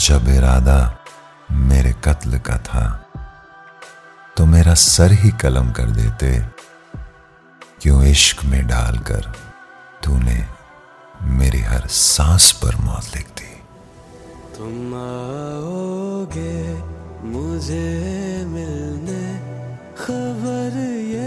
जब इरादा मेरे कत्ल का था तो मेरा सर ही कलम कर देते, क्यों इश्क में डालकर तूने मेरी हर सांस पर मौत लिख दी। तुम आओगे मुझे मिलने, खबर ये